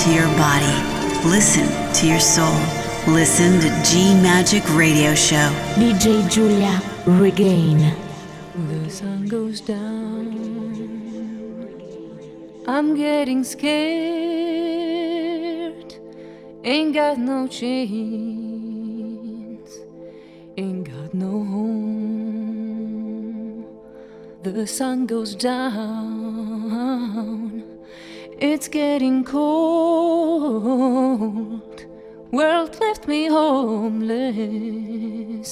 To your body. Listen to your soul. Listen to G Magic Radio Show. DJ Giulia, Regain. The sun goes down. I'm getting scared. Ain't got no chains. Ain't got no home. The sun goes down. It's getting cold. World left me homeless.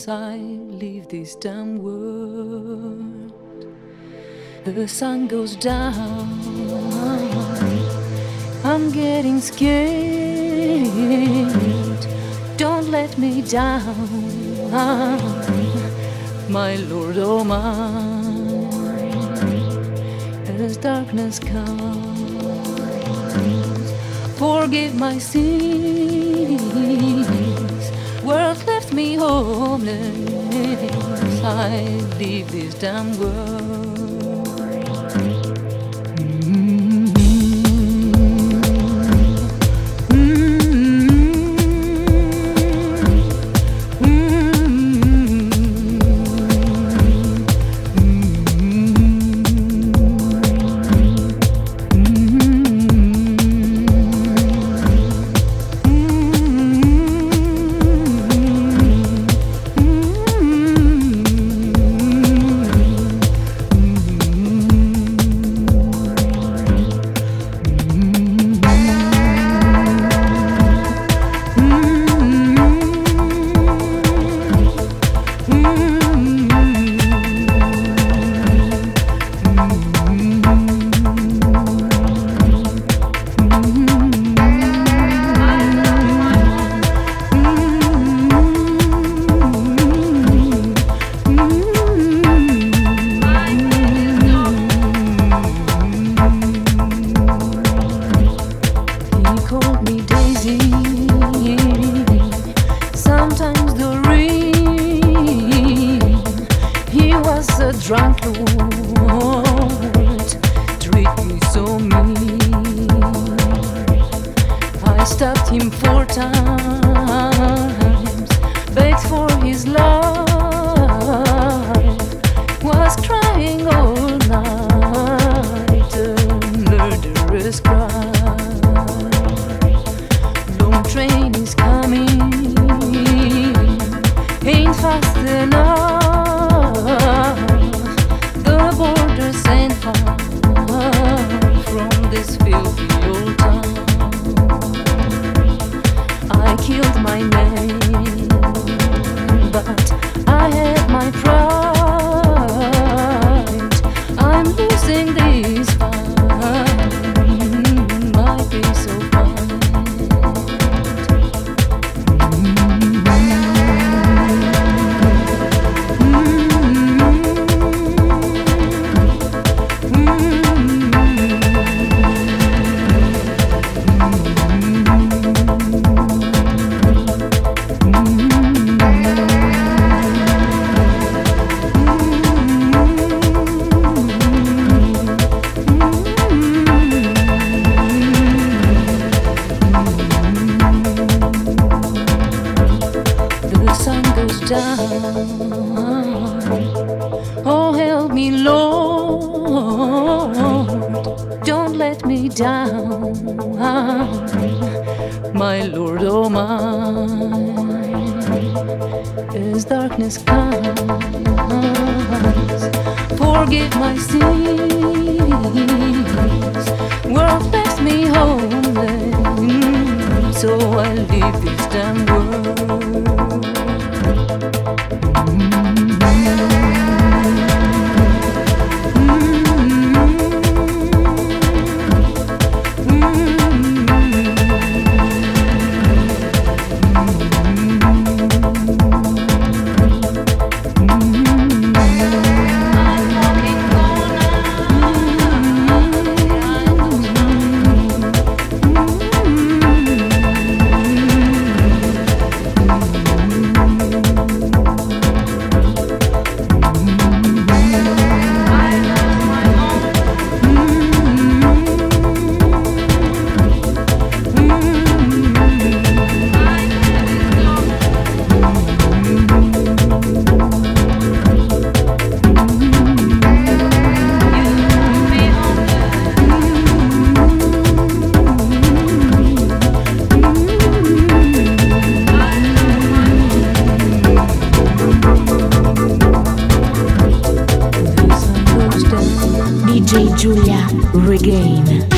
I leave this damn world. The sun goes down. I'm getting scared. Don't let me down, my Lord, oh my. As darkness comes, forgive my sins. World left me homeless. I leave this damn world. Giulia Regain.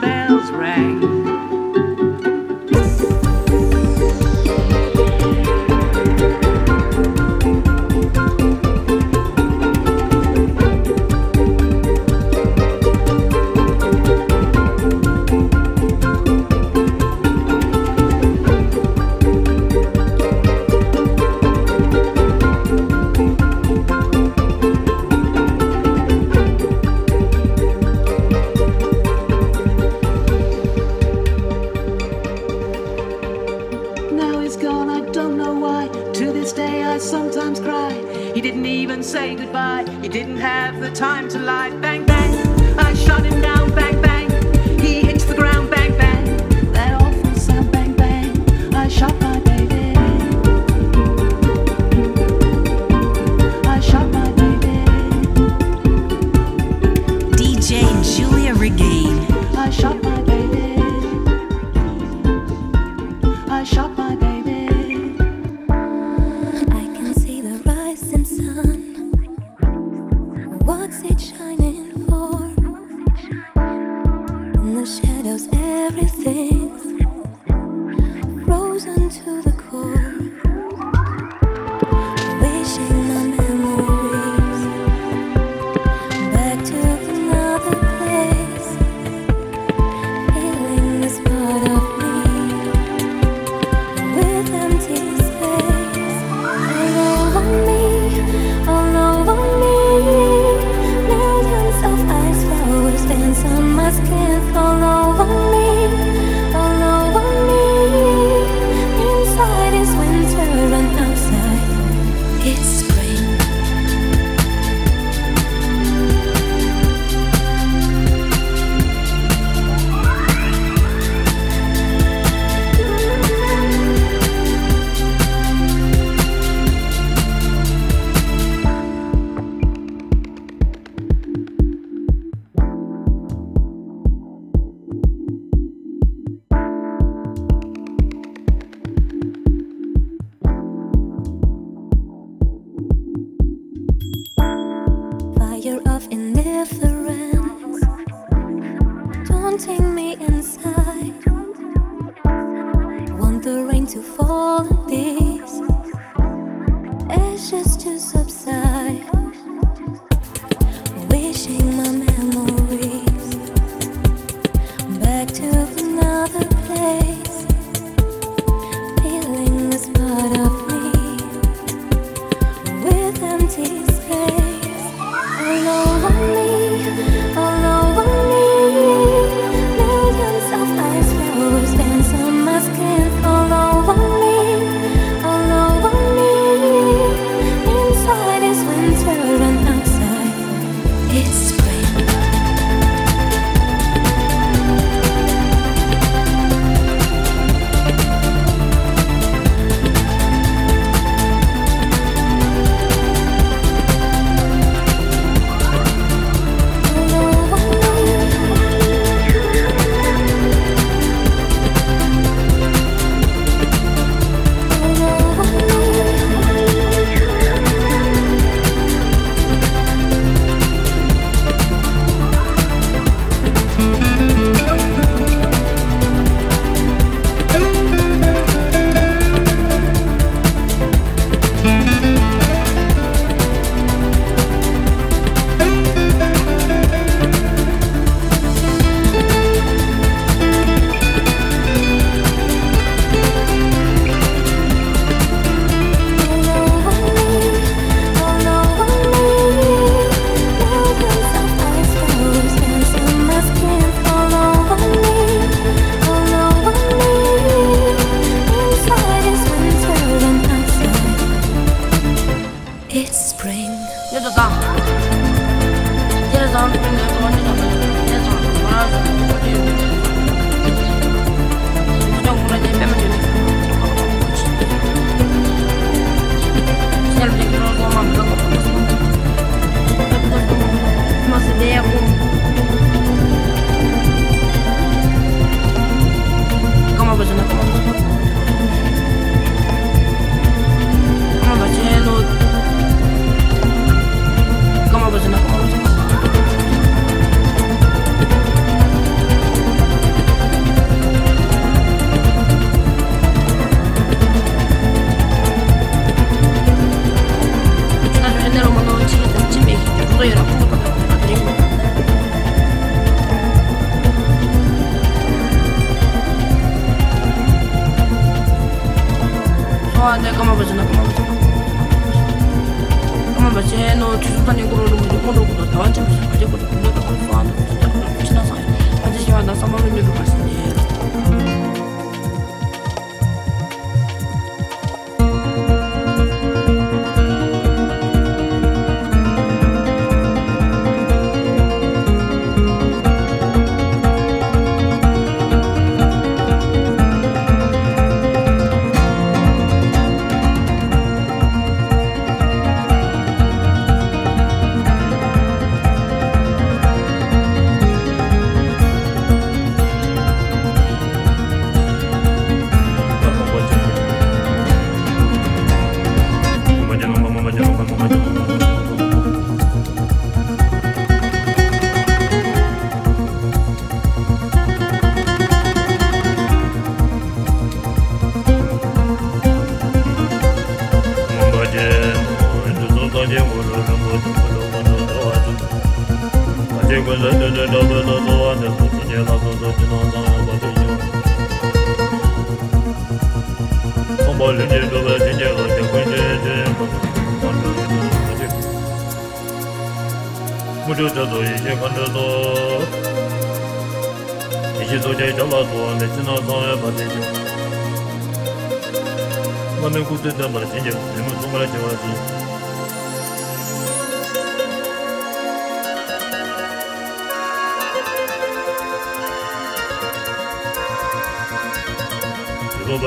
bells rang.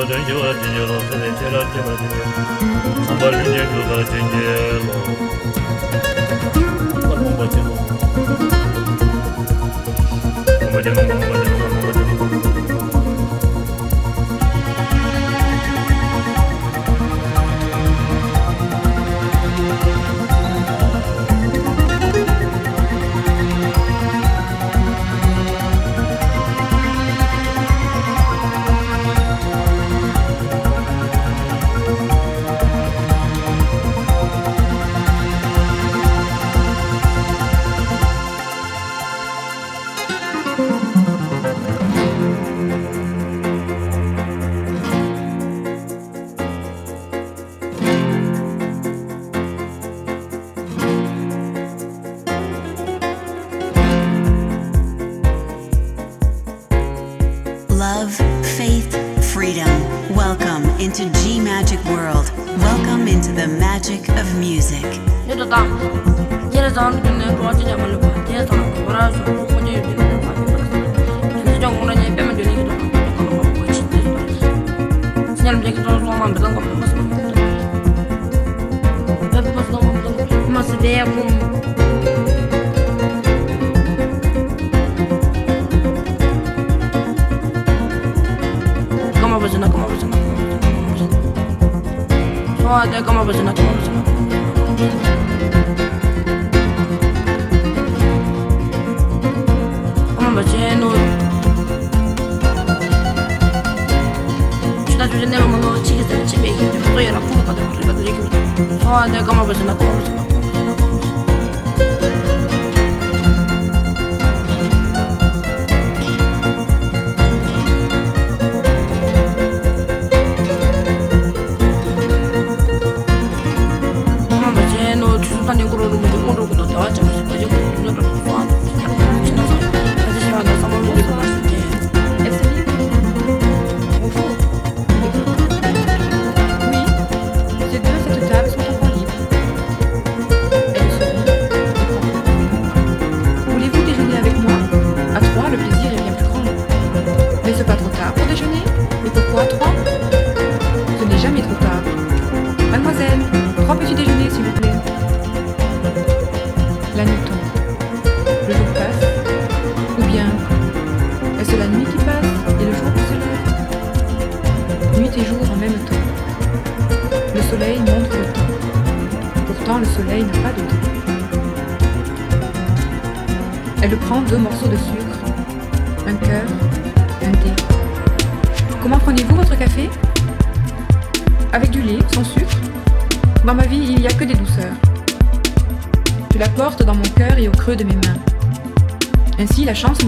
전 제와 진여로 세대 제라 제바 제바 삼발 진여 그가 진여로 삼발 진여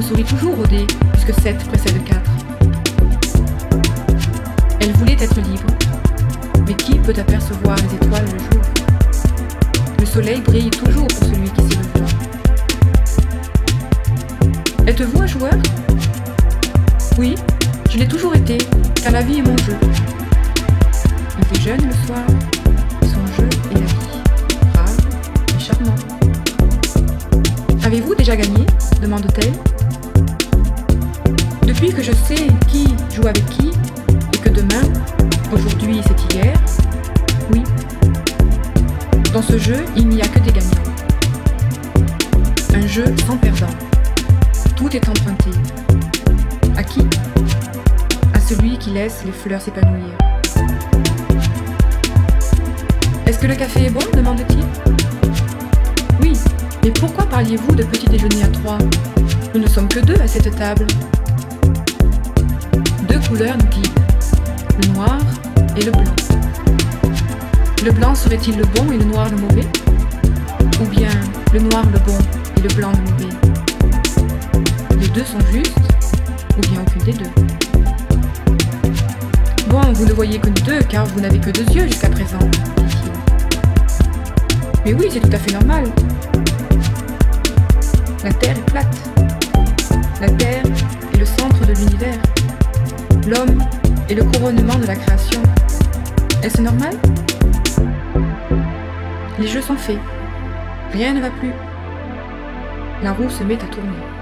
sourit toujours au dé, puisque 7 précède parliez-vous de petit déjeuner à trois Nous ne sommes que deux à cette table. Deux couleurs nous guident, le noir et le blanc. Le blanc serait-il le bon et le noir le mauvais Ou bien le noir le bon et le blanc le mauvais Les deux sont justes Ou bien aucune des deux Bon, vous ne voyez que deux car vous n'avez que deux yeux jusqu'à présent. Mais oui, c'est tout à fait normal. La Terre est plate. La Terre est le centre de l'univers. L'homme est le couronnement de la création. Est-ce normal? Les jeux sont faits. Rien ne va plus. La roue se met à tourner.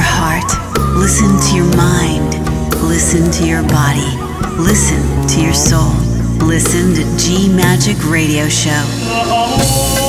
Heart. Listen to your mind. Listen to your body. Listen to your soul. Listen to G Magic Radio Show.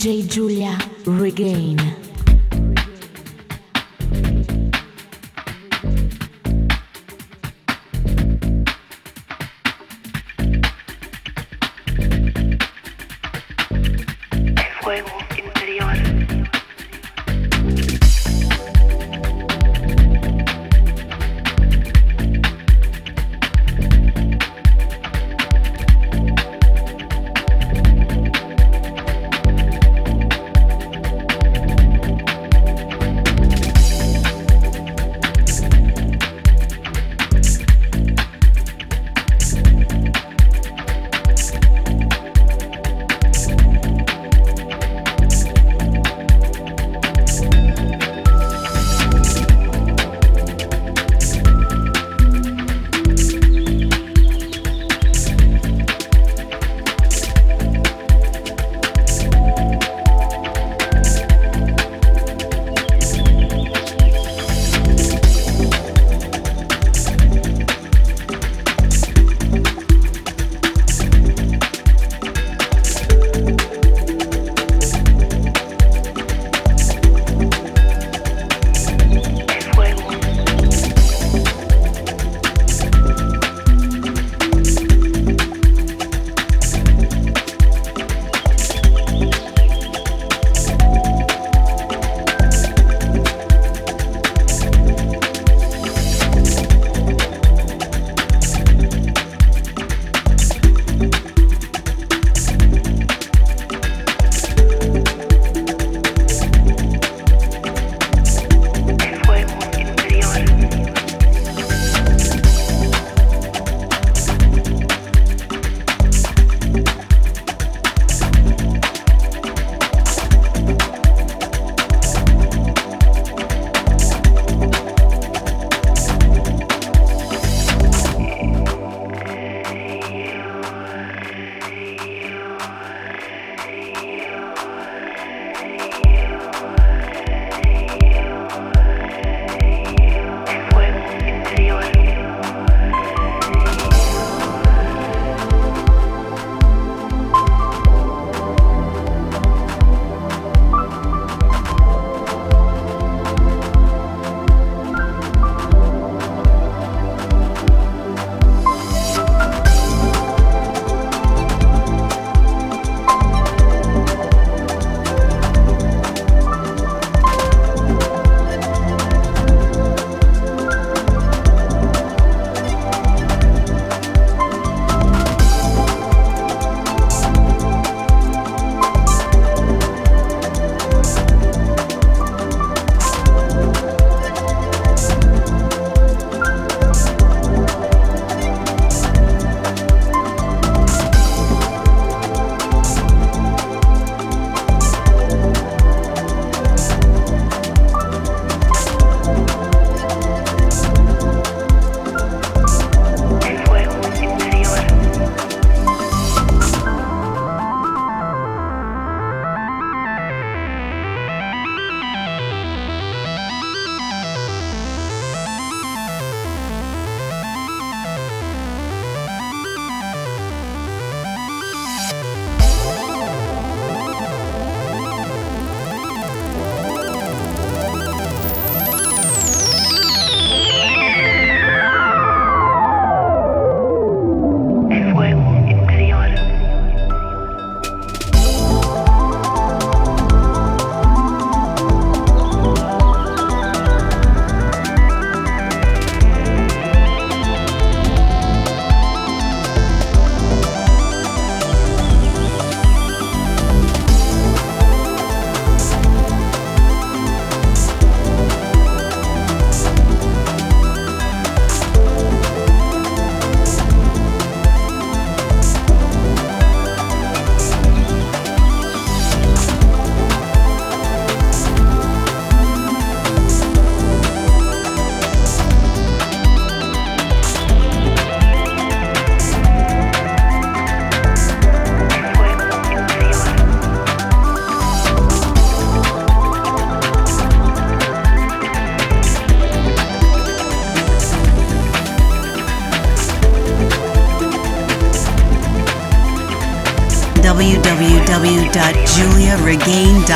DJ Giulia Regain.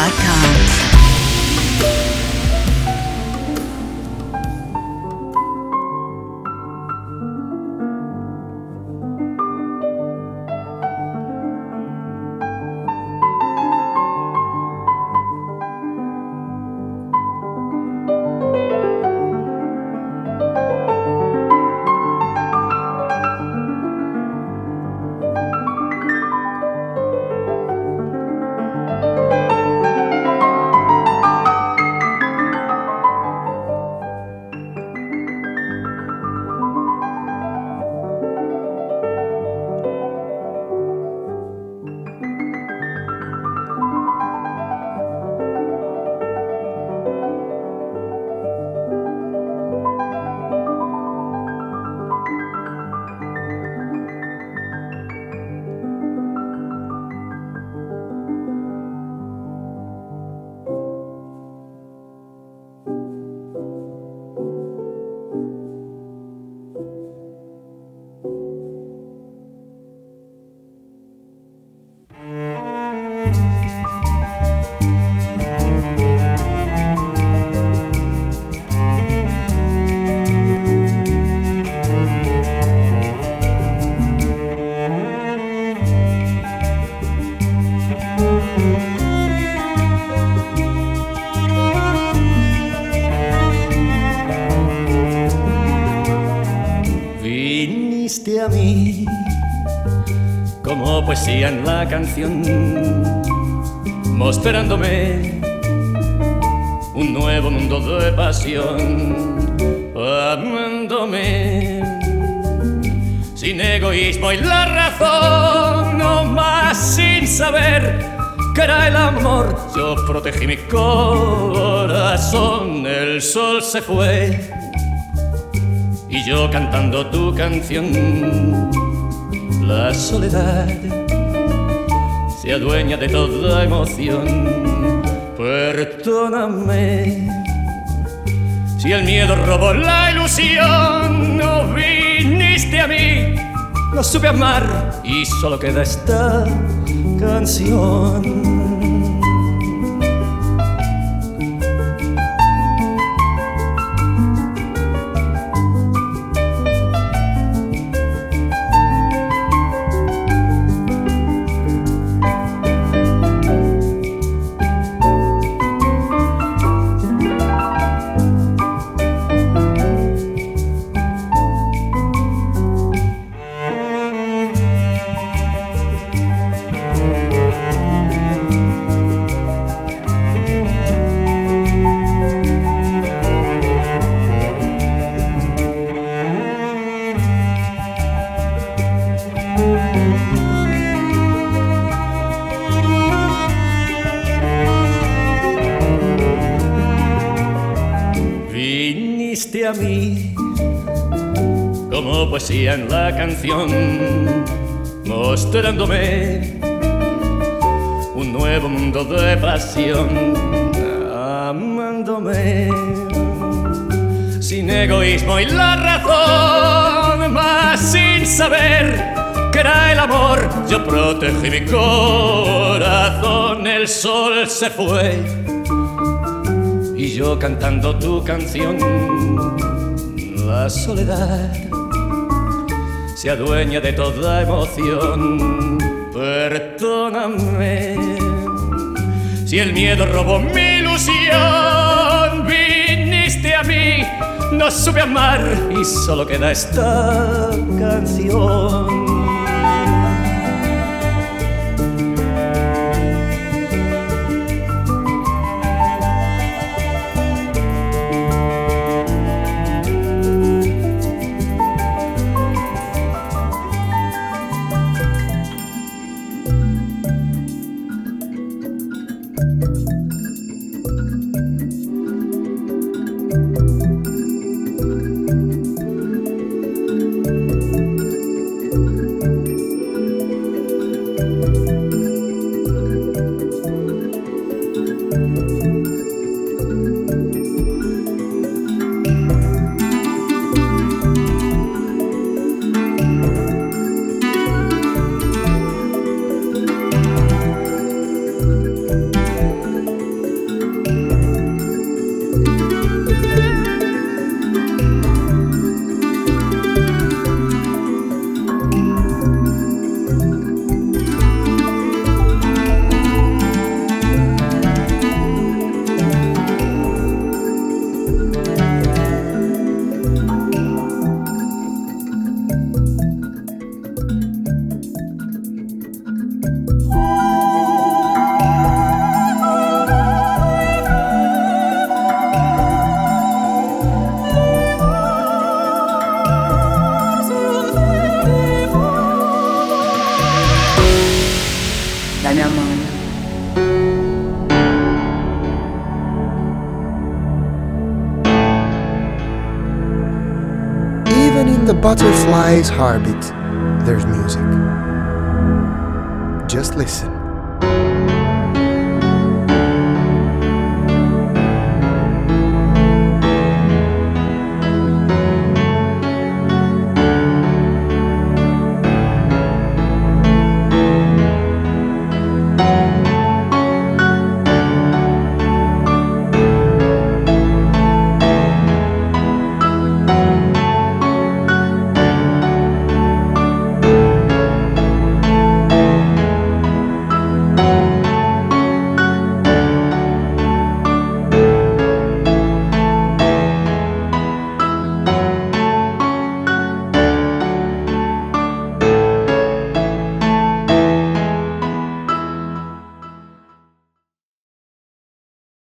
www.giuliaregain.com. a mí en la canción, mostrándome un nuevo mundo de pasión, amándome sin egoísmo y la razón, no más sin saber que era el amor. Yo protegí mi corazón, el sol se fue y yo cantando tu canción, la soledad se adueña de toda emoción. Perdóname si el miedo robó la ilusión. No viniste a mí, no supe amar y solo queda esta canción. Poesía en la canción, mostrándome un nuevo mundo de pasión, amándome sin egoísmo y la razón, más sin saber que era el amor. Yo protegí mi corazón, el sol se fue y yo cantando tu canción, la soledad se adueña de toda emoción. Perdóname si el miedo robó mi ilusión. Viniste a mí, no supe amar y solo queda esta canción. Butterfly's heartbeat, there's music. Just listen.